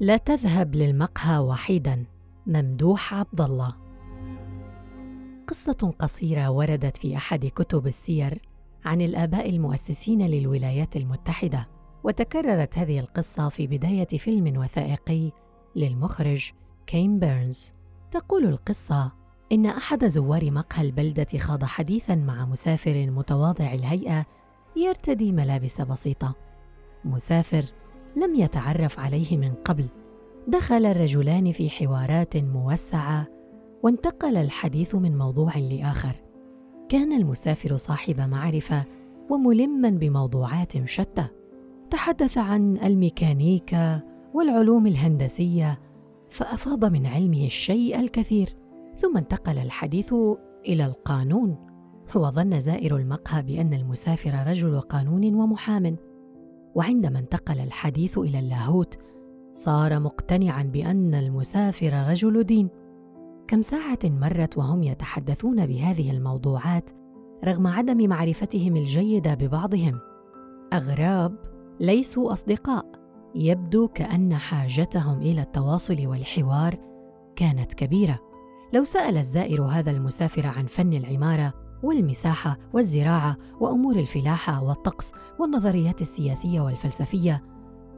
لا تذهب للمقهى وحيدا. ممدوح عبد الله قصة قصيرة وردت في أحد كتب السير عن الآباء المؤسسين للولايات المتحدة وتكررت هذه القصة في بداية فيلم وثائقي للمخرج كين بيرنز. تقول القصة إن أحد زوار مقهى البلدة خاض حديثا مع مسافر متواضع الهيئة يرتدي ملابس بسيطة. مسافر لم يتعرف عليه من قبل. دخل الرجلان في حوارات موسعة وانتقل الحديث من موضوع لآخر. كان المسافر صاحب معرفة وملما بموضوعات شتى. تحدث عن الميكانيكا والعلوم الهندسية فأفاض من علمه الشيء الكثير ثم انتقل الحديث إلى القانون. وظن زائر المقهى بأن المسافر رجل قانون ومحام. وعندما انتقل الحديث إلى اللاهوت صار مقتنعا بأن المسافر رجل دين. كم ساعة مرت وهم يتحدثون بهذه الموضوعات رغم عدم معرفتهم الجيدة ببعضهم. أغراب ليسوا أصدقاء. يبدو كأن حاجتهم إلى التواصل والحوار كانت كبيرة. لو سأل الزائر هذا المسافر عن فن العمارة والمساحة والزراعة وأمور الفلاحه والطقس والنظريات السياسية والفلسفية.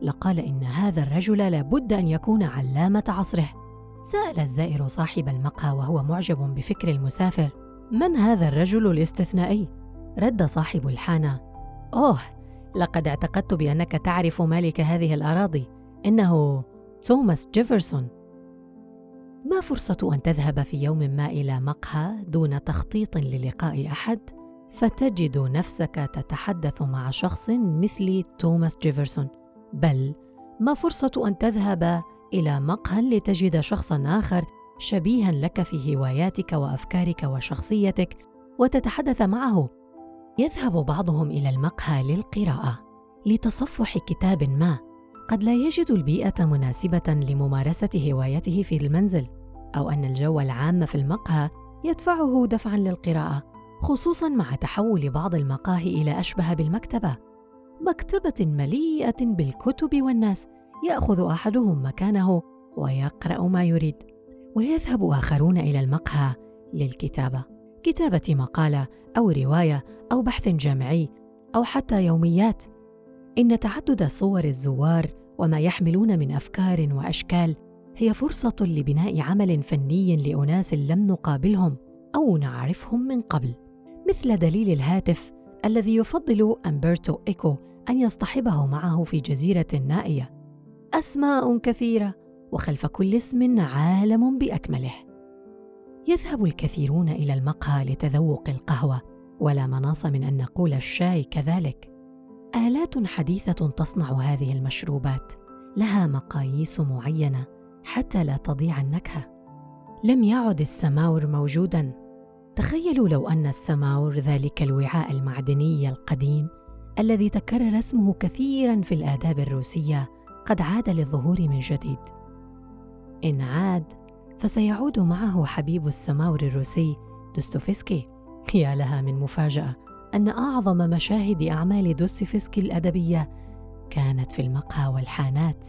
لقال إن هذا الرجل لابد أن يكون علامة عصره. سأل الزائر صاحب المقهى وهو معجب بفكر المسافر من هذا الرجل الاستثنائي؟ رد صاحب الحانة أوه لقد اعتقدت بأنك تعرف مالك هذه الأراضي. إنه توماس جيفرسون. ما فرصة أن تذهب في يوم ما إلى مقهى دون تخطيط للقاء أحد فتجد نفسك تتحدث مع شخص مثل توماس جيفرسون. بل ما فرصة أن تذهب إلى مقهى لتجد شخصا آخر شبيها لك في هواياتك وأفكارك وشخصيتك وتتحدث معه. يذهب بعضهم إلى المقهى للقراءة لتصفح كتاب ما. قد لا يجد البيئة مناسبة لممارسة هوايته في المنزل أو أن الجو العام في المقهى يدفعه دفعا للقراءة خصوصا مع تحول بعض المقاهي إلى أشبه بالمكتبة. مكتبة مليئة بالكتب والناس يأخذ أحدهم مكانه ويقرأ ما يريد ويذهب آخرون إلى المقهى للكتابة كتابة مقالة أو رواية أو بحث جامعي أو حتى يوميات. إن تعدد صور الزوار وما يحملون من أفكار وأشكال هي فرصة لبناء عمل فني لأناس لم نقابلهم أو نعرفهم من قبل مثل دليل الهاتف الذي يفضل أمبرتو إيكو أن يصطحبه معه في جزيرة نائية. أسماء كثيرة وخلف كل اسم عالم بأكمله. يذهب الكثيرون إلى المقهى لتذوق القهوة ولا مناص من أن نقول الشاي كذلك. آلات حديثة تصنع هذه المشروبات. لها مقاييس معينة حتى لا تضيع النكهة. لم يعد السماور موجودا. تخيلوا لو أن السماور ذلك الوعاء المعدني القديم الذي تكرر اسمه كثيرا في الآداب الروسية قد عاد للظهور من جديد. إن عاد فسيعود معه حبيب السماور الروسي دوستوفسكي. يا لها من مفاجأة. أن أعظم مشاهد أعمال دوستويفسكي الأدبية كانت في المقهى والحانات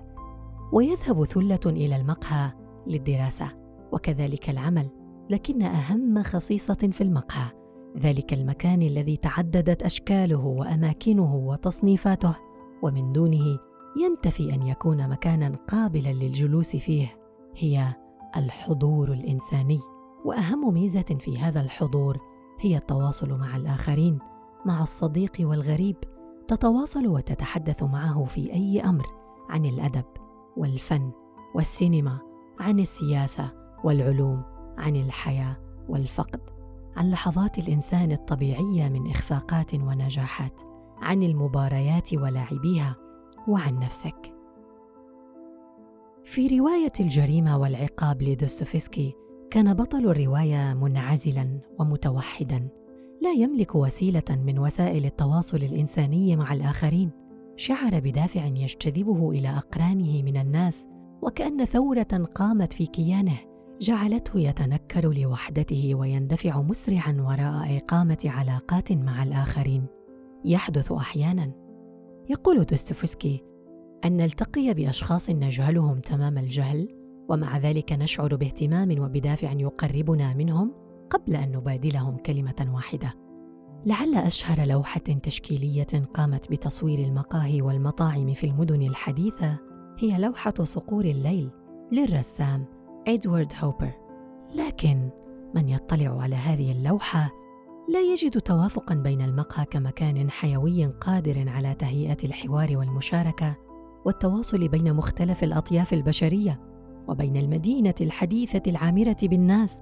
ويذهب ثلة إلى المقهى للدراسة وكذلك العمل لكن أهم خصيصة في المقهى ذلك المكان الذي تعددت أشكاله وأماكنه وتصنيفاته ومن دونه ينتفي أن يكون مكانا قابلا للجلوس فيه هي الحضور الإنساني. وأهم ميزة في هذا الحضور هي التواصل مع الآخرين مع الصديق والغريب تتواصل وتتحدث معه في أي أمر عن الأدب والفن والسينما عن السياسة والعلوم عن الحياة والفقد عن لحظات الإنسان الطبيعية من إخفاقات ونجاحات عن المباريات ولاعبيها وعن نفسك. في رواية الجريمة والعقاب لدوستوفسكي كان بطل الرواية منعزلا ومتوحدا. لا يملك وسيلة من وسائل التواصل الإنساني مع الآخرين. شعر بدافع يجتذبه إلى أقرانه من الناس وكأن ثورة قامت في كيانه جعلته يتنكر لوحدته ويندفع مسرعا وراء إقامة علاقات مع الآخرين. يحدث أحيانا. يقول دوستويفسكي أن نلتقي بأشخاص نجهلهم تمام الجهل ومع ذلك نشعر باهتمام وبدافع يقربنا منهم قبل أن نبادلهم كلمة واحدة. لعل أشهر لوحة تشكيلية قامت بتصوير المقاهي والمطاعم في المدن الحديثة هي لوحة صقور الليل للرسام إدوارد هوبر. لكن من يطلع على هذه اللوحة لا يجد توافقا بين المقهى كمكان حيوي قادر على تهيئة الحوار والمشاركة والتواصل بين مختلف الأطياف البشرية وبين المدينة الحديثة العامرة بالناس.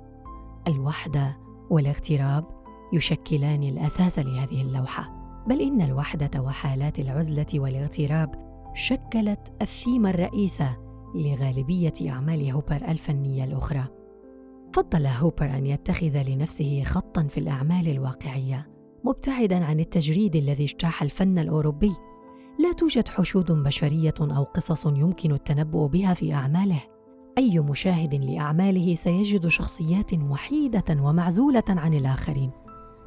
الوحدة والاغتراب يشكلان الأساس لهذه اللوحة، بل إن الوحدة وحالات العزلة والاغتراب شكلت الثيم الرئيسة لغالبية أعمال هوبر الفنية الأخرى. فضل هوبر أن يتخذ لنفسه خطًا في الأعمال الواقعية، مبتعدًا عن التجريد الذي اجتاح الفن الأوروبي. لا توجد حشود بشرية أو قصص يمكن التنبؤ بها في أعماله. أي مشاهد لأعماله سيجد شخصيات وحيدة ومعزولة عن الآخرين.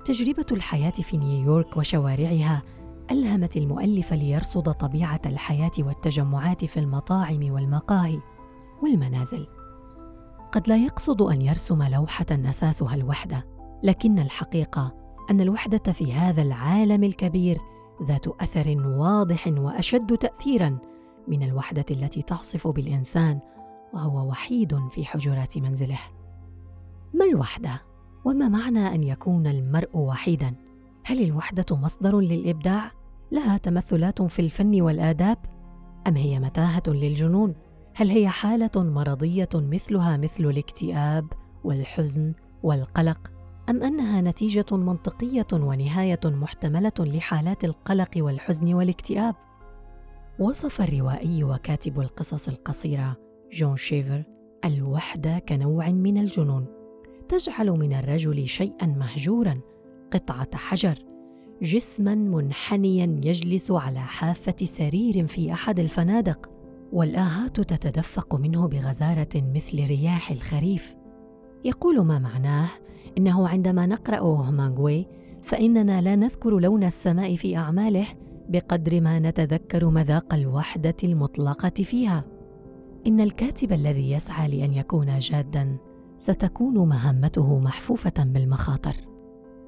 تجربة الحياة في نيويورك وشوارعها ألهمت المؤلف ليرصد طبيعة الحياة والتجمعات في المطاعم والمقاهي والمنازل. قد لا يقصد أن يرسم لوحة أساسها الوحدة، لكن الحقيقة أن الوحدة في هذا العالم الكبير ذات أثر واضح وأشد تأثيرا من الوحدة التي تعصف بالإنسان وهو وحيد في حجرات منزله. ما الوحدة؟ وما معنى أن يكون المرء وحيدا؟ هل الوحدة مصدر للإبداع؟ لها تمثلات في الفن والآداب؟ أم هي متاهة للجنون؟ هل هي حالة مرضية مثلها مثل الاكتئاب والحزن والقلق؟ أم أنها نتيجة منطقية ونهاية محتملة لحالات القلق والحزن والاكتئاب؟ وصف الروائي وكاتب القصص القصيرة جون شيفر الوحدة كنوع من الجنون. تجعل من الرجل شيئا مهجورا قطعة حجر. جسما منحنيا يجلس على حافة سرير في أحد الفنادق. والآهات تتدفق منه بغزارة مثل رياح الخريف. يقول ما معناه؟ إنه عندما نقرأ هومانغوي فإننا لا نذكر لون السماء في أعماله بقدر ما نتذكر مذاق الوحدة المطلقة فيها. إن الكاتب الذي يسعى لأن يكون جادًا ستكون مهمته محفوفة بالمخاطر.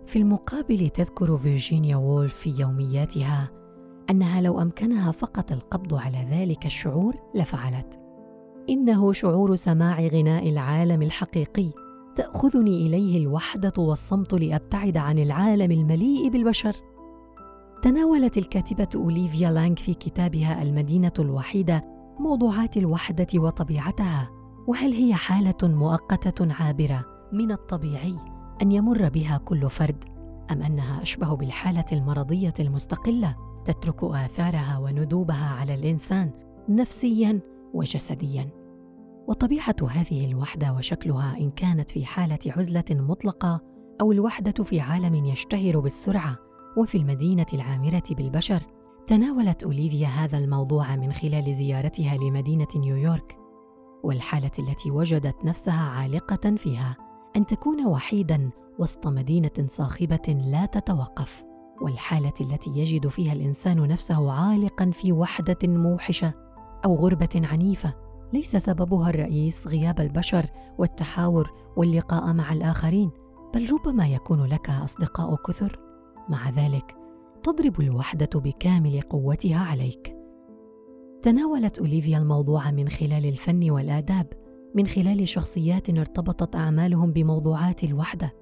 في المقابل تذكر فيرجينيا وولف في يومياتها أنها لو أمكنها فقط القبض على ذلك الشعور لفعلت. إنه شعور سماع غناء العالم الحقيقي تأخذني إليه الوحدة والصمت لأبتعد عن العالم المليء بالبشر. تناولت الكاتبة أوليفيا لانغ في كتابها المدينة الوحيدة موضوعات الوحدة وطبيعتها، وهل هي حالة مؤقتة عابرة من الطبيعي أن يمر بها كل فرد، أم أنها أشبه بالحالة المرضية المستقلة تترك آثارها وندوبها على الإنسان نفسياً وجسدياً؟ وطبيعة هذه الوحدة وشكلها إن كانت في حالة عزلة مطلقة أو الوحدة في عالم يشتهر بالسرعة وفي المدينة العامرة بالبشر تناولت أوليفيا هذا الموضوع من خلال زيارتها لمدينة نيويورك والحالة التي وجدت نفسها عالقة فيها أن تكون وحيدا وسط مدينة صاخبة لا تتوقف والحالة التي يجد فيها الإنسان نفسه عالقا في وحدة موحشة أو غربة عنيفة ليس سببها الرئيس غياب البشر والتحاور واللقاء مع الآخرين بل ربما يكون لك أصدقاء كثر. مع ذلك تضرب الوحدة بكامل قوتها عليك. تناولت أوليفيا الموضوع من خلال الفن والآداب من خلال شخصيات ارتبطت أعمالهم بموضوعات الوحدة.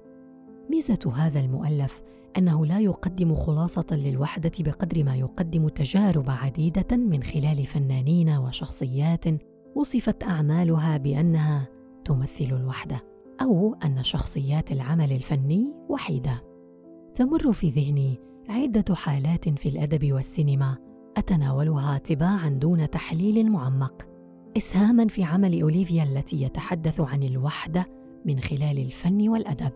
ميزة هذا المؤلف أنه لا يقدم خلاصة للوحدة بقدر ما يقدم تجارب عديدة من خلال فنانين وشخصيات وصفت أعمالها بأنها تمثل الوحدة أو أن شخصيات العمل الفني وحيدة. تمر في ذهني عدة حالات في الأدب والسينما أتناولها تباعا دون تحليل معمق اسهاما في عمل أوليفيا التي يتحدث عن الوحدة من خلال الفن والأدب.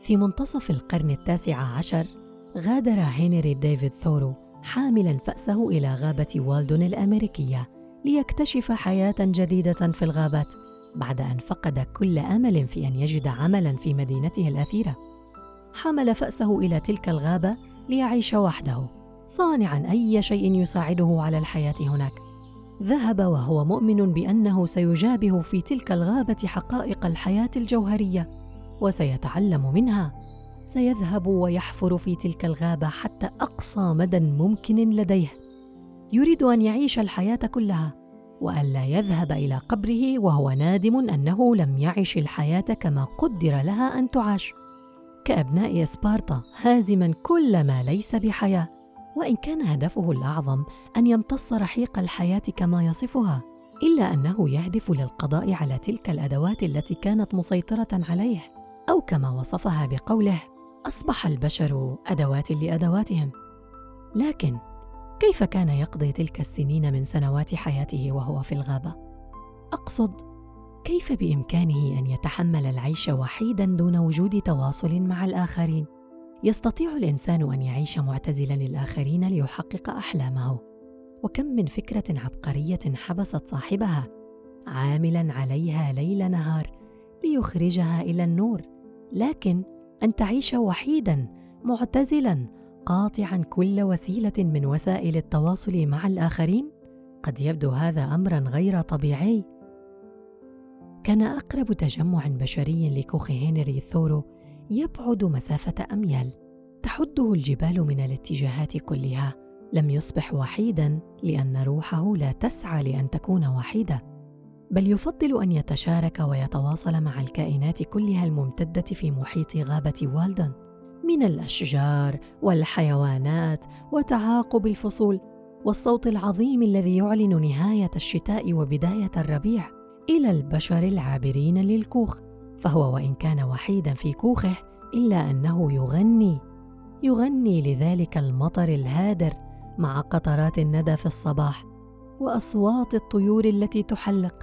في منتصف القرن التاسع عشر غادر هنري ديفيد ثورو حاملا فأسه إلى غابة والدون الأمريكية ليكتشف حياة جديدة في الغابات بعد أن فقد كل آمل في أن يجد عملا في مدينته الأثيرة. حمل فأسه إلى تلك الغابة ليعيش وحده صانعا أي شيء يساعده على الحياة هناك. ذهب وهو مؤمن بأنه سيجابه في تلك الغابة حقائق الحياة الجوهرية وسيتعلم منها. سيذهب ويحفر في تلك الغابة حتى أقصى مدى ممكن لديه. يريد أن يعيش الحياة كلها وألا يذهب إلى قبره وهو نادم أنه لم يعش الحياة كما قدر لها أن تعاش. كأبناء اسبارتا هازما كل ما ليس بحياة. وإن كان هدفه الأعظم أن يمتص رحيق الحياة كما يصفها إلا أنه يهدف للقضاء على تلك الأدوات التي كانت مسيطرة عليه أو كما وصفها بقوله أصبح البشر أدوات لأدواتهم لكن كيف كان يقضي تلك السنين من سنوات حياته وهو في الغابة؟ أقصد كيف بإمكانه أن يتحمل العيش وحيدا دون وجود تواصل مع الآخرين؟ يستطيع الإنسان أن يعيش معتزلا الآخرين ليحقق أحلامه. وكم من فكرة عبقرية حبست صاحبها عاملا عليها ليل نهار ليخرجها إلى النور لكن أن تعيش وحيدا معتزلا قاطعا كل وسيلة من وسائل التواصل مع الآخرين؟ قد يبدو هذا امرا غير طبيعي. كان أقرب تجمع بشري لكوخ هنري ثورو يبعد مسافة أميال. تحده الجبال من الاتجاهات كلها. لم يصبح وحيدا لأن روحه لا تسعى لأن تكون وحيدة بل يفضل أن يتشارك ويتواصل مع الكائنات كلها الممتدة في محيط غابة والدن من الأشجار والحيوانات وتعاقب الفصول والصوت العظيم الذي يعلن نهاية الشتاء وبداية الربيع. إلى البشر العابرين للكوخ فهو وإن كان وحيدا في كوخه إلا أنه يغني. يغني لذلك المطر الهادر مع قطرات الندى في الصباح وأصوات الطيور التي تحلق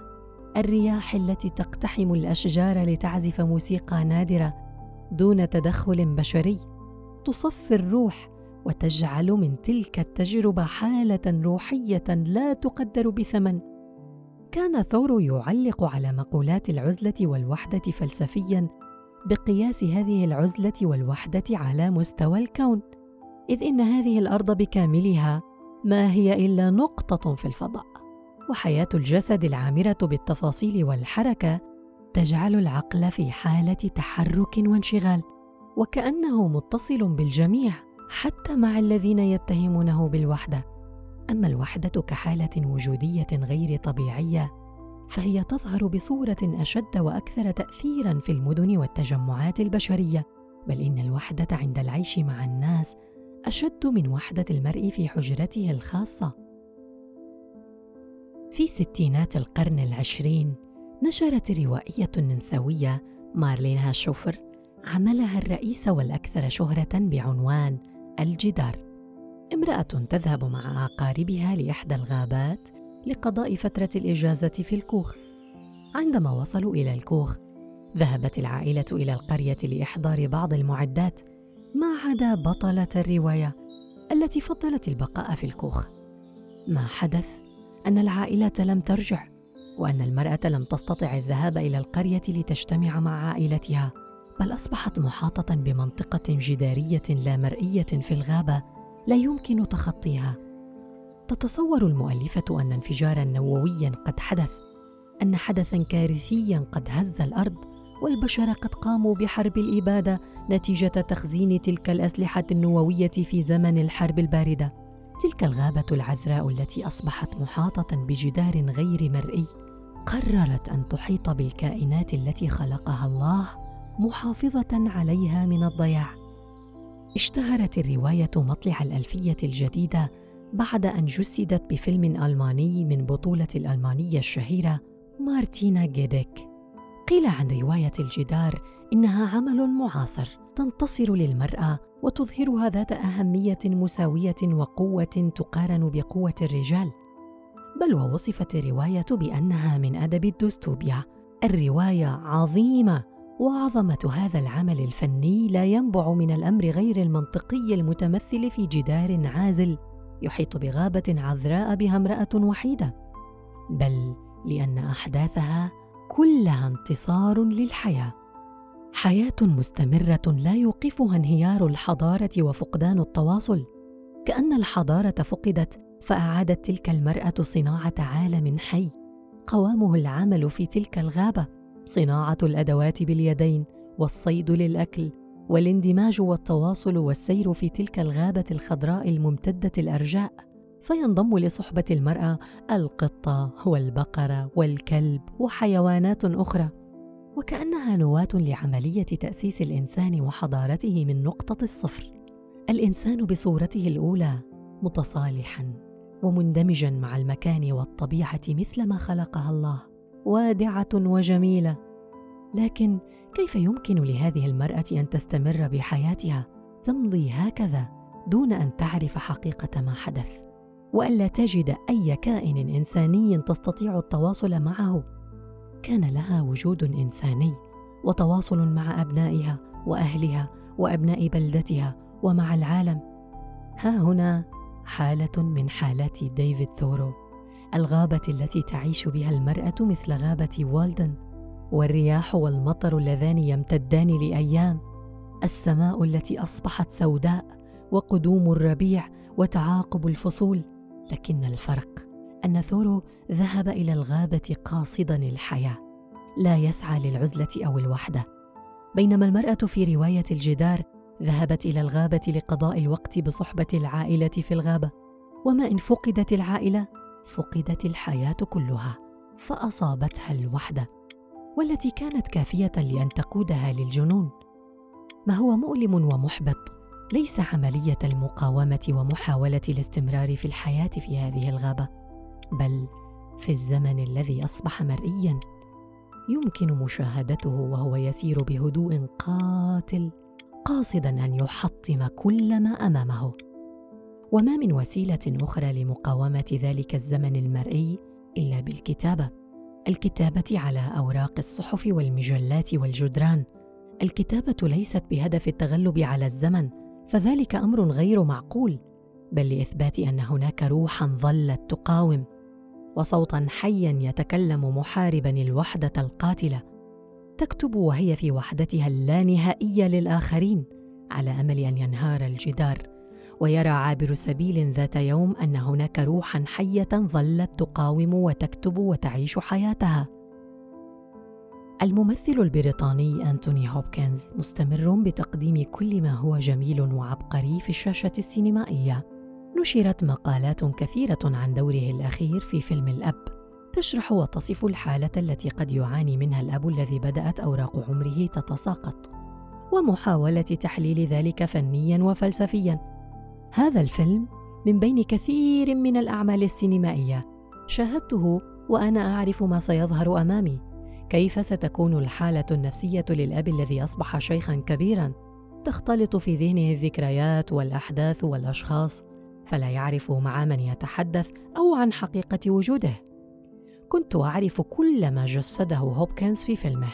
الرياح التي تقتحم الأشجار لتعزف موسيقى نادرة دون تدخل بشري. تصفي الروح وتجعل من تلك التجربة حالة روحية لا تقدر بثمن. كان ثور يعلق على مقولات العزلة والوحدة فلسفيا بقياس هذه العزلة والوحدة على مستوى الكون إذ إن هذه الأرض بكاملها ما هي إلا نقطة في الفضاء وحياة الجسد العامرة بالتفاصيل والحركة تجعل العقل في حالة تحرك وانشغال وكأنه متصل بالجميع حتى مع الذين يتهمونه بالوحدة. أما الوحدة كحالة وجودية غير طبيعية فهي تظهر بصورة أشد وأكثر تاثيرا في المدن والتجمعات البشرية بل إن الوحدة عند العيش مع الناس أشد من وحدة المرء في حجرته الخاصة. في ستينات القرن العشرين نشرت الروائيه النمساويه مارلين هاشوفر عملها الرئيس والأكثر شهرة بعنوان الجدار. امرأة تذهب مع أقاربها لإحدى الغابات لقضاء فترة الإجازة في الكوخ. عندما وصلوا إلى الكوخ ذهبت العائلة إلى القرية لإحضار بعض المعدات ما عدا بطلة الرواية التي فضلت البقاء في الكوخ. ما حدث؟ أن العائلة لم ترجع وأن المرأة لم تستطع الذهاب إلى القرية لتجتمع مع عائلتها بل أصبحت محاطة بمنطقة جدارية لا مرئية في الغابة لا يمكن تخطيها. تتصور المؤلفة أن انفجارا نوويا قد حدث أن حدثا كارثيا قد هز الأرض والبشر قد قاموا بحرب الإبادة نتيجة تخزين تلك الأسلحة النووية في زمن الحرب الباردة. تلك الغابة العذراء التي أصبحت محاطة بجدار غير مرئي قررت أن تحيط بالكائنات التي خلقها الله محافظة عليها من الضياع. اشتهرت الرواية مطلع الألفية الجديدة بعد أن جسدت بفيلم ألماني من بطولة الألمانية الشهيرة مارتينا جيديك. قيل عن رواية الجدار إنها عمل معاصر تنتصر للمرأة وتظهرها ذات أهمية مساوية وقوة تقارن بقوة الرجال. بل ووصفت الرواية بأنها من أدب الدوستوبيا الرواية عظيمة وعظمة هذا العمل الفني لا ينبع من الأمر غير المنطقي المتمثل في جدار عازل يحيط بغابة عذراء بها امرأة وحيدة. بل لأن أحداثها كلها انتصار للحياة. حياة مستمرة لا يوقفها انهيار الحضارة وفقدان التواصل. كأن الحضارة فقدت فأعادت تلك المرأة صناعة عالم حي. قوامه العمل في تلك الغابة صناعة الأدوات باليدين والصيد للأكل والاندماج والتواصل والسير في تلك الغابة الخضراء الممتدة الأرجاء فينضم لصحبة المرأة القطة والبقرة والكلب وحيوانات أخرى. وكأنها نواة لعملية تأسيس الإنسان وحضارته من نقطة الصفر. الإنسان بصورته الأولى متصالحا ومندمجا مع المكان والطبيعة مثل ما خلقها الله. وادعة وجميلة. لكن كيف يمكن لهذه المرأة أن تستمر بحياتها تمضي هكذا دون أن تعرف حقيقة ما حدث؟ وألا تجد أي كائن إنساني تستطيع التواصل معه؟ كان لها وجود إنساني وتواصل مع أبنائها وأهلها وأبناء بلدتها ومع العالم. ها هنا حالة من حالات ديفيد ثورو. الغابة التي تعيش بها المرأة مثل غابة والدن والرياح والمطر اللذان يمتدان لأيام. السماء التي أصبحت سوداء وقدوم الربيع وتعاقب الفصول. لكن الفرق أن ثورو ذهب إلى الغابة قاصدا الحياة لا يسعى للعزلة أو الوحدة. بينما المرأة في رواية الجدار ذهبت إلى الغابة لقضاء الوقت بصحبة العائلة في الغابة. وما إن فقدت العائلة؟ فقدت الحياة كلها فأصابتها الوحدة والتي كانت كافية لأن تقودها للجنون. ما هو مؤلم ومحبط ليس عملية المقاومة ومحاولة الاستمرار في الحياة في هذه الغابة بل في الزمن الذي أصبح مرئيا. يمكن مشاهدته وهو يسير بهدوء قاتل قاصدا أن يحطم كل ما أمامه. وما من وسيلة أخرى لمقاومة ذلك الزمن المرئي إلا بالكتابة. الكتابة على أوراق الصحف والمجلات والجدران. الكتابة ليست بهدف التغلب على الزمن فذلك أمر غير معقول بل لإثبات أن هناك روحا ظلت تقاوم وصوتا حيا يتكلم محاربا الوحدة القاتلة. تكتب وهي في وحدتها اللانهائية للآخرين على أمل أن ينهار الجدار. ويرى عابر سبيل ذات يوم أن هناك روحا حية ظلت تقاوم وتكتب وتعيش حياتها. الممثل البريطاني أنتوني هوبكنز مستمر بتقديم كل ما هو جميل وعبقري في الشاشة السينمائية. نشرت مقالات كثيرة عن دوره الأخير في فيلم الأب. تشرح وتصف الحالة التي قد يعاني منها الأب الذي بدأت أوراق عمره تتساقط. ومحاولة تحليل ذلك فنيا وفلسفيا. هذا الفيلم من بين كثير من الأعمال السينمائية. شاهدته وأنا أعرف ما سيظهر أمامي. كيف ستكون الحالة النفسية للأب الذي أصبح شيخا كبيرا؟ تختلط في ذهنه الذكريات والأحداث والأشخاص فلا يعرف مع من يتحدث أو عن حقيقة وجوده. كنت أعرف كل ما جسده هوبكنز في فيلمه.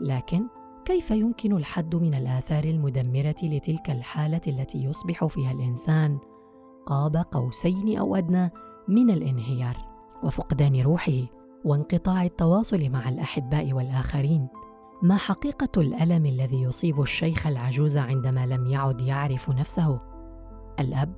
لكن كيف يمكن الحد من الآثار المدمرة لتلك الحالة التي يصبح فيها الإنسان؟ قاب قوسين أو أدنى من الانهيار وفقدان روحه وانقطاع التواصل مع الأحباء والآخرين. ما حقيقة الألم الذي يصيب الشيخ العجوز عندما لم يعد يعرف نفسه؟ الأب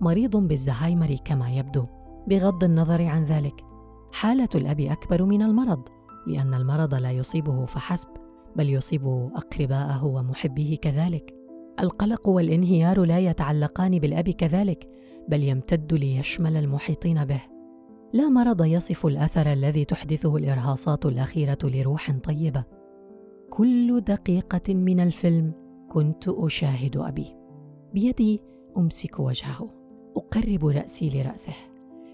مريض بالزهايمر كما يبدو بغض النظر عن ذلك. حالة الأب أكبر من المرض لأن المرض لا يصيبه فحسب. بل يصيب اقرباءه ومحبيه كذلك. القلق والانهيار لا يتعلقان بالأب كذلك بل يمتد ليشمل المحيطين به. لا مرض يصف الأثر الذي تحدثه الإرهاصات الأخيرة لروح طيبة. كل دقيقة من الفيلم كنت أشاهد أبي. بيدي أمسك وجهه. أقرب رأسي لرأسه.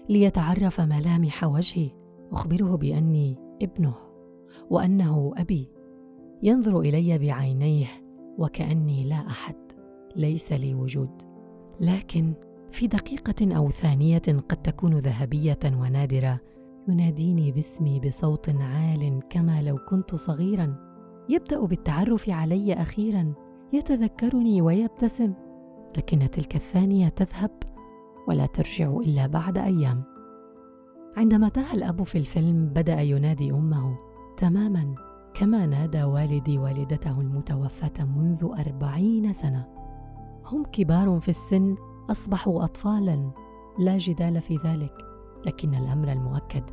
ليتعرف ملامح وجهي. أخبره بأني ابنه. وأنه أبي. ينظر إلي بعينيه وكأني لا أحد ليس لي وجود. لكن في دقيقة أو ثانية قد تكون ذهبية ونادرة يناديني باسمي بصوت عال كما لو كنت صغيرا. يبدأ بالتعرف علي أخيرا يتذكرني ويبتسم. لكن تلك الثانية تذهب ولا ترجع إلا بعد أيام. عندما تاه الأب في الفيلم بدأ ينادي أمه تماما. كما نادى والدي والدته المتوفاة منذ أربعين سنة. هم كبار في السن أصبحوا اطفالا لا جدال في ذلك. لكن الأمر المؤكد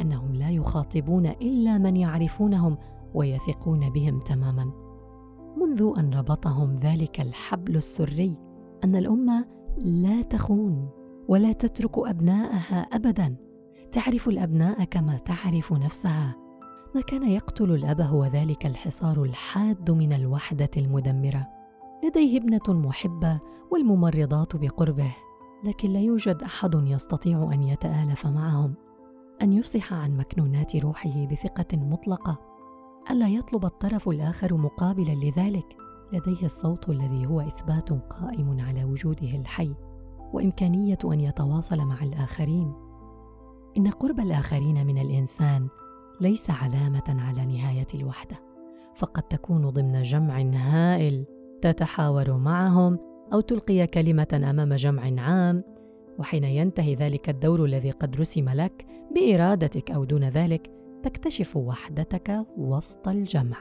أنهم لا يخاطبون إلا من يعرفونهم ويثقون بهم تماما. منذ أن ربطهم ذلك الحبل السري أن الأمة لا تخون ولا تترك أبناءها ابدا. تعرف الأبناء كما تعرف نفسها. ما كان يقتل الأب هو ذلك الحصار الحاد من الوحدة المدمرة. لديه ابنة محبة والممرضات بقربه لكن لا يوجد أحد يستطيع أن يتآلف معهم. أن يفصح عن مكنونات روحه بثقة مطلقة. ألا يطلب الطرف الآخر مقابلا لذلك؟ لديه الصوت الذي هو إثبات قائم على وجوده الحي وإمكانية أن يتواصل مع الآخرين. إن قرب الآخرين من الإنسان ليس علامة على نهاية الوحدة فقد تكون ضمن جمع هائل تتحاور معهم أو تلقي كلمة أمام جمع عام وحين ينتهي ذلك الدور الذي قد رسم لك بإرادتك أو دون ذلك تكتشف وحدتك وسط الجمع.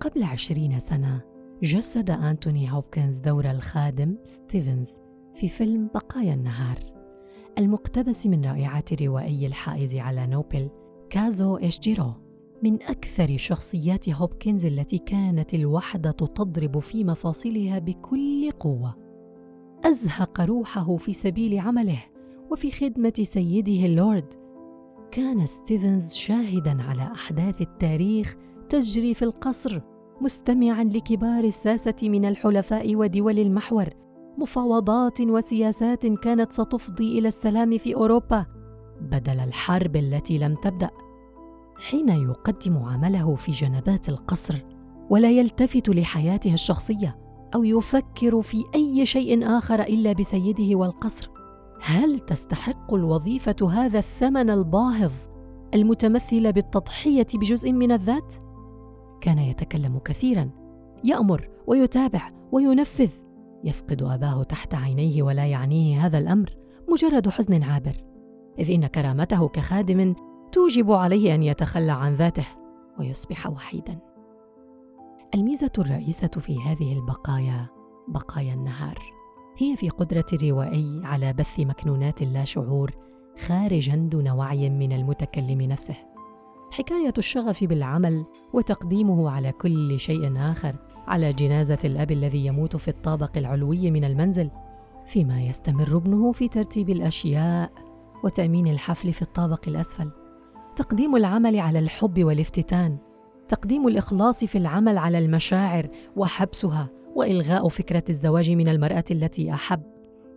قبل عشرين سنة جسد أنتوني هوبكنز دور الخادم ستيفنز في فيلم بقايا النهار. المقتبس من رائعة الروائي الحائز على نوبل كازو إشجيرو من أكثر شخصيات هوبكنز التي كانت الوحدة تضرب في مفاصلها بكل قوة. أزهق روحه في سبيل عمله وفي خدمة سيده اللورد كان ستيفنز شاهدا على أحداث التاريخ تجري في القصر مستمعا لكبار الساسة من الحلفاء ودول المحور مفاوضات وسياسات كانت ستفضي إلى السلام في أوروبا بدل الحرب التي لم تبدأ حين يقدم عمله في جنبات القصر ولا يلتفت لحياته الشخصية أو يفكر في أي شيء آخر إلا بسيده والقصر. هل تستحق الوظيفة هذا الثمن الباهظ المتمثل بالتضحية بجزء من الذات؟ كان يتكلم كثيرا يأمر ويتابع وينفذ يفقد أباه تحت عينيه ولا يعنيه هذا الأمر مجرد حزن عابر إذ إن كرامته كخادم توجب عليه أن يتخلى عن ذاته ويصبح وحيدا. الميزة الرئيسة في هذه البقايا بقايا النهار هي في قدرة الروائي على بث مكنونات اللاشعور خارجا دون وعي من المتكلم نفسه. حكاية الشغف بالعمل وتقديمه على كل شيء آخر على جنازة الأب الذي يموت في الطابق العلوي من المنزل فيما يستمر ابنه في ترتيب الأشياء وتأمين الحفل في الطابق الأسفل. تقديم العمل على الحب والافتتان تقديم الإخلاص في العمل على المشاعر وحبسها وإلغاء فكرة الزواج من المرأة التي أحب.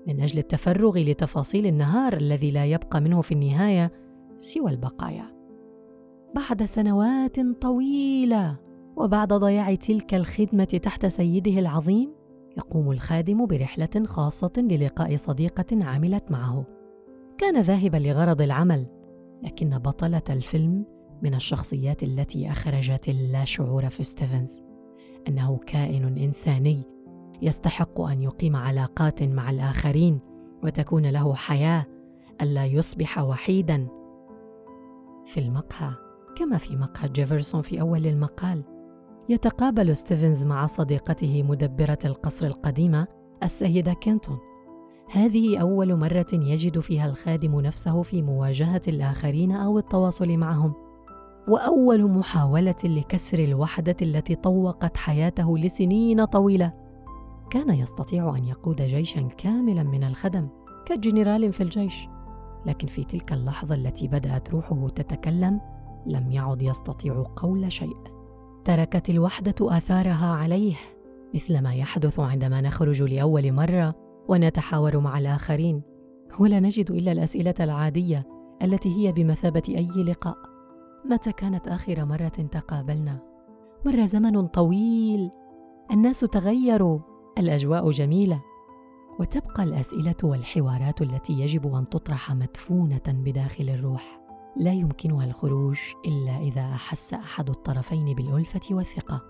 من أجل التفرغ لتفاصيل النهار الذي لا يبقى منه في النهاية سوى البقايا. بعد سنوات طويلة وبعد ضياع تلك الخدمة تحت سيده العظيم يقوم الخادم برحلة خاصة للقاء صديقة عملت معه. كان ذاهبا لغرض العمل لكن بطلة الفيلم من الشخصيات التي أخرجت اللاشعور في ستيفنز. أنه كائن إنساني يستحق أن يقيم علاقات مع الآخرين وتكون له حياة ألا يصبح وحيدا. في المقهى كما في مقهى جيفرسون في أول المقال يتقابل ستيفنز مع صديقته مدبرة القصر القديمة السيدة كينتون. هذه أول مرة يجد فيها الخادم نفسه في مواجهة الآخرين أو التواصل معهم. وأول محاولة لكسر الوحدة التي طوقت حياته لسنين طويلة. كان يستطيع أن يقود جيشا كاملا من الخدم كجنرال في الجيش. لكن في تلك اللحظة التي بدأت روحه تتكلم لم يعد يستطيع قول شيء. تركت الوحدة آثارها عليه مثل ما يحدث عندما نخرج لأول مرة ونتحاور مع الآخرين. ولا نجد إلا الأسئلة العادية التي هي بمثابة أي لقاء. متى كانت آخر مرة تقابلنا؟ مر زمن طويل الناس تغيروا الأجواء جميلة. وتبقى الأسئلة والحوارات التي يجب أن تطرح مدفونة بداخل الروح. لا يمكنها الخروج إلا إذا أحس أحد الطرفين بالألفة والثقة.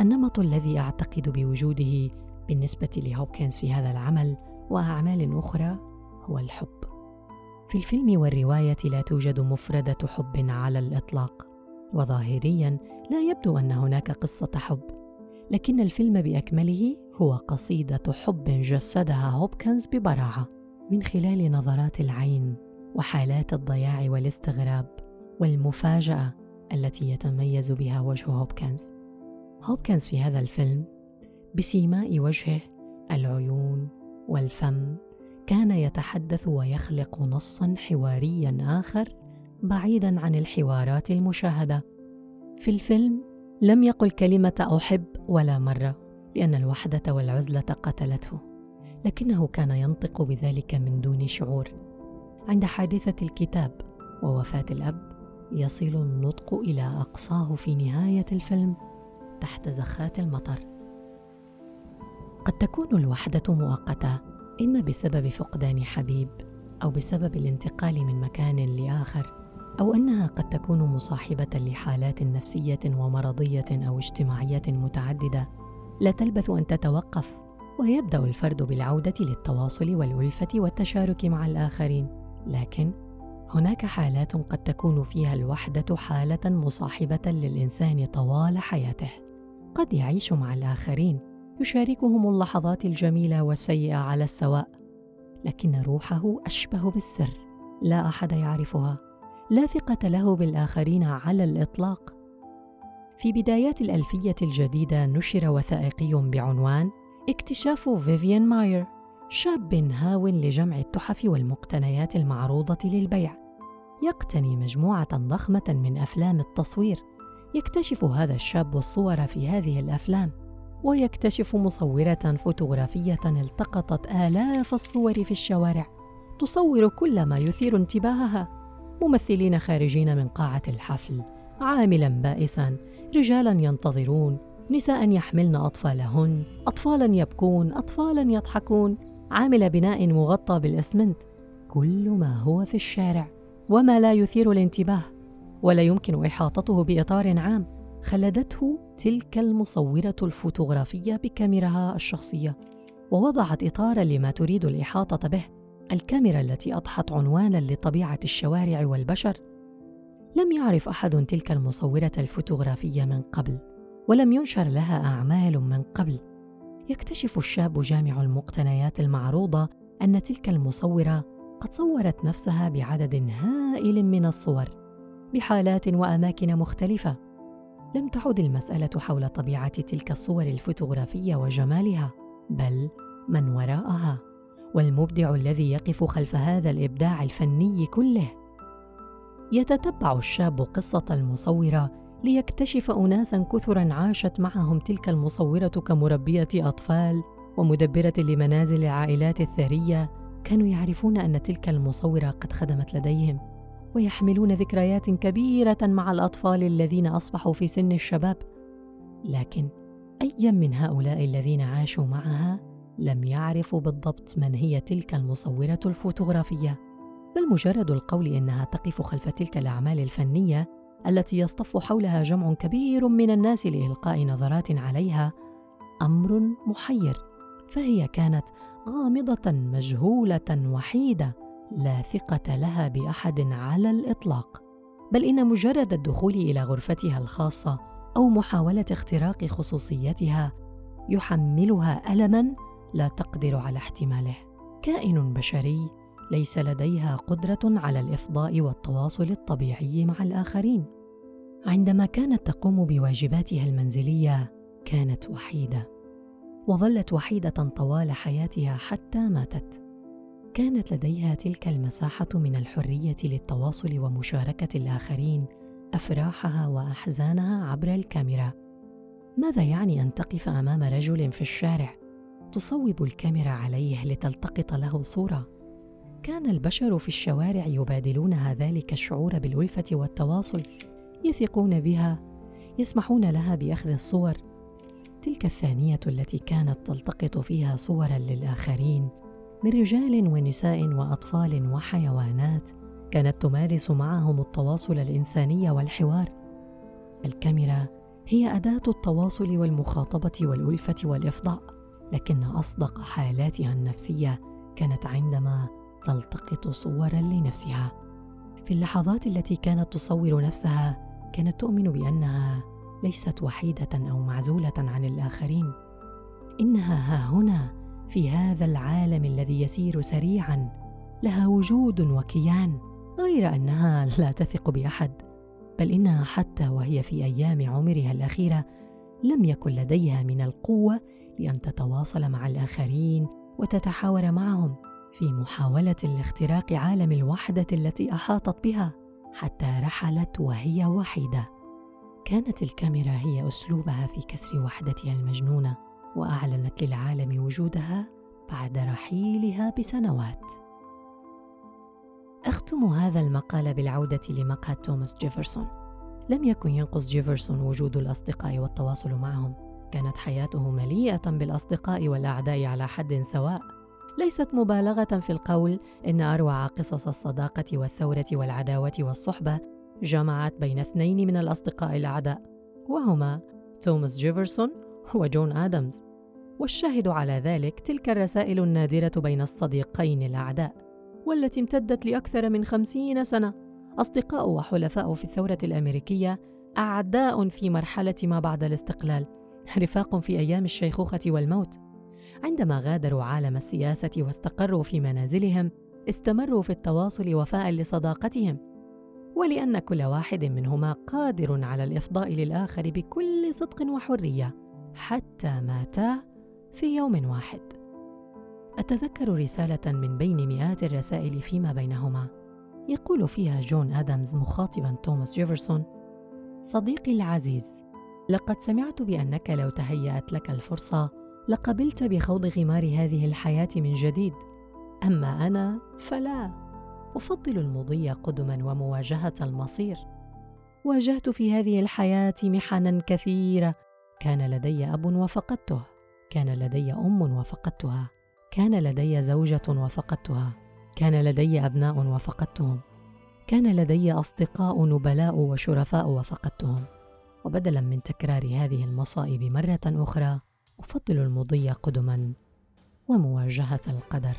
النمط الذي أعتقد بوجوده بالنسبة لهوبكنز في هذا العمل وأعمال أخرى هو الحب. في الفيلم والرواية لا توجد مفردة حب على الإطلاق وظاهريا لا يبدو أن هناك قصة حب لكن الفيلم بأكمله هو قصيدة حب جسدها هوبكنز ببراعة من خلال نظرات العين. وحالات الضياع والاستغراب والمفاجأة التي يتميز بها وجه هوبكنز. هوبكنز في هذا الفيلم بسيماء وجهه العيون والفم كان يتحدث ويخلق نصا حواريا آخر بعيدا عن الحوارات المشاهدة. في الفيلم لم يقل كلمة أحب ولا مرة لأن الوحدة والعزلة قتلته، لكنه كان ينطق بذلك من دون شعور. عند حادثة الكتاب ووفاة الأب يصل النطق إلى أقصاه في نهاية الفيلم تحت زخات المطر. قد تكون الوحدة مؤقتة إما بسبب فقدان حبيب أو بسبب الانتقال من مكان لآخر أو أنها قد تكون مصاحبة لحالات نفسية ومرضية أو اجتماعية متعددة لا تلبث أن تتوقف ويبدأ الفرد بالعودة للتواصل والألفة والتشارك مع الآخرين لكن هناك حالات قد تكون فيها الوحدة حالة مصاحبة للإنسان طوال حياته. قد يعيش مع الآخرين يشاركهم اللحظات الجميلة والسيئة على السواء لكن روحه أشبه بالسر لا أحد يعرفها. لا ثقة له بالآخرين على الإطلاق. في بدايات الألفية الجديدة نشر وثائقي بعنوان اكتشاف فيفيان ماير. شاب هاو لجمع التحف والمقتنيات المعروضة للبيع. يقتني مجموعة ضخمة من أفلام التصوير. يكتشف هذا الشاب الصور في هذه الأفلام ويكتشف مصورة فوتوغرافية التقطت آلاف الصور في الشوارع. تصور كل ما يثير انتباهها. ممثلين خارجين من قاعة الحفل عاملا بائسا رجالا ينتظرون نساء يحملن أطفالهن اطفالا يبكون اطفالا يضحكون. عامل بناء مغطى بالاسمنت. كل ما هو في الشارع وما لا يثير الانتباه ولا يمكن إحاطته بإطار عام خلدته تلك المصورة الفوتوغرافية بكاميراها الشخصية ووضعت اطارا لما تريد الإحاطة به الكاميرا التي أضحت عنوانا لطبيعة الشوارع والبشر. لم يعرف أحد تلك المصورة الفوتوغرافية من قبل ولم ينشر لها أعمال من قبل. يكتشف الشاب جامع المقتنيات المعروضة أن تلك المصورة قد صورت نفسها بعدد هائل من الصور بحالات وأماكن مختلفة. لم تعد المسألة حول طبيعة تلك الصور الفوتوغرافية وجمالها بل من وراءها والمبدع الذي يقف خلف هذا الإبداع الفني كله. يتتبع الشاب قصة المصورة ليكتشف اناسا كثرا عاشت معهم تلك المصورة كمربية أطفال ومدبرة لمنازل العائلات الثرية. كانوا يعرفون أن تلك المصورة قد خدمت لديهم ويحملون ذكريات كبيرة مع الأطفال الذين أصبحوا في سن الشباب. لكن أي من هؤلاء الذين عاشوا معها لم يعرفوا بالضبط من هي تلك المصورة الفوتوغرافية. بل مجرد القول إنها تقف خلف تلك الأعمال الفنية التي يصطف حولها جمع كبير من الناس لإلقاء نظرات عليها أمر محير فهي كانت غامضة مجهولة وحيدة لا ثقة لها بأحد على الإطلاق. بل إن مجرد الدخول إلى غرفتها الخاصة أو محاولة اختراق خصوصيتها يحملها الما لا تقدر على احتماله. كائن بشري ليس لديها قدرة على الإفضاء والتواصل الطبيعي مع الآخرين. عندما كانت تقوم بواجباتها المنزلية كانت وحيدة وظلت وحيدة طوال حياتها حتى ماتت. كانت لديها تلك المساحة من الحرية للتواصل ومشاركة الآخرين أفراحها وأحزانها عبر الكاميرا. ماذا يعني أن تقف أمام رجل في الشارع تصوب الكاميرا عليه لتلتقط له صورة؟ كان البشر في الشوارع يبادلونها ذلك الشعور بالالفه والتواصل يثقون بها يسمحون لها بأخذ الصور. تلك الثانية التي كانت تلتقط فيها صورا للآخرين من رجال ونساء وأطفال وحيوانات كانت تمارس معهم التواصل الإنساني والحوار. الكاميرا هي أداة التواصل والمخاطبة والألفة والإفضاء لكن أصدق حالاتها النفسية كانت عندما تلتقط صورا لنفسها. في اللحظات التي كانت تصور نفسها كانت تؤمن بأنها ليست وحيدة أو معزولة عن الآخرين. إنها ها هنا في هذا العالم الذي يسير سريعا لها وجود وكيان غير أنها لا تثق بأحد. بل إنها حتى وهي في أيام عمرها الأخيرة لم يكن لديها من القوة لأن تتواصل مع الآخرين وتتحاور معهم. في محاولة لاختراق عالم الوحدة التي أحاطت بها حتى رحلت وهي وحيدة. كانت الكاميرا هي أسلوبها في كسر وحدتها المجنونة وأعلنت للعالم وجودها بعد رحيلها بسنوات. أختم هذا المقال بالعودة لمقهى توماس جيفرسون. لم يكن ينقص جيفرسون وجود الأصدقاء والتواصل معهم. كانت حياته مليئة بالأصدقاء والأعداء على حد سواء. ليست مبالغة في القول إن أروع قصص الصداقة والثورة والعداوة والصحبة جمعت بين اثنين من الأصدقاء الأعداء وهما توماس جيفرسون وجون آدمز. والشاهد على ذلك تلك الرسائل النادرة بين الصديقين الأعداء والتي امتدت لأكثر من خمسين سنة. أصدقاء وحلفاء في الثورة الأمريكية أعداء في مرحلة ما بعد الاستقلال رفاق في أيام الشيخوخة والموت. عندما غادروا عالم السياسة واستقروا في منازلهم استمروا في التواصل وفاء لصداقتهم. ولأن كل واحد منهما قادر على الإفضاء للآخر بكل صدق وحرية حتى ماتا في يوم واحد. أتذكر رسالة من بين مئات الرسائل فيما بينهما. يقول فيها جون آدمز مخاطبا توماس جيفرسون صديقي العزيز لقد سمعت بأنك لو تهيأت لك الفرصة لقبلت بخوض غمار هذه الحياة من جديد. أما أنا فلا. أفضل المضي قدما ومواجهة المصير. واجهت في هذه الحياة محنا كثيرة. كان لدي أب وفقدته. كان لدي أم وفقدتها. كان لدي زوجة وفقدتها. كان لدي أبناء وفقدتهم. كان لدي أصدقاء نبلاء وشرفاء وفقدتهم. وبدلا من تكرار هذه المصائب مرة أخرى أفضل المضي قدما ومواجهة القدر.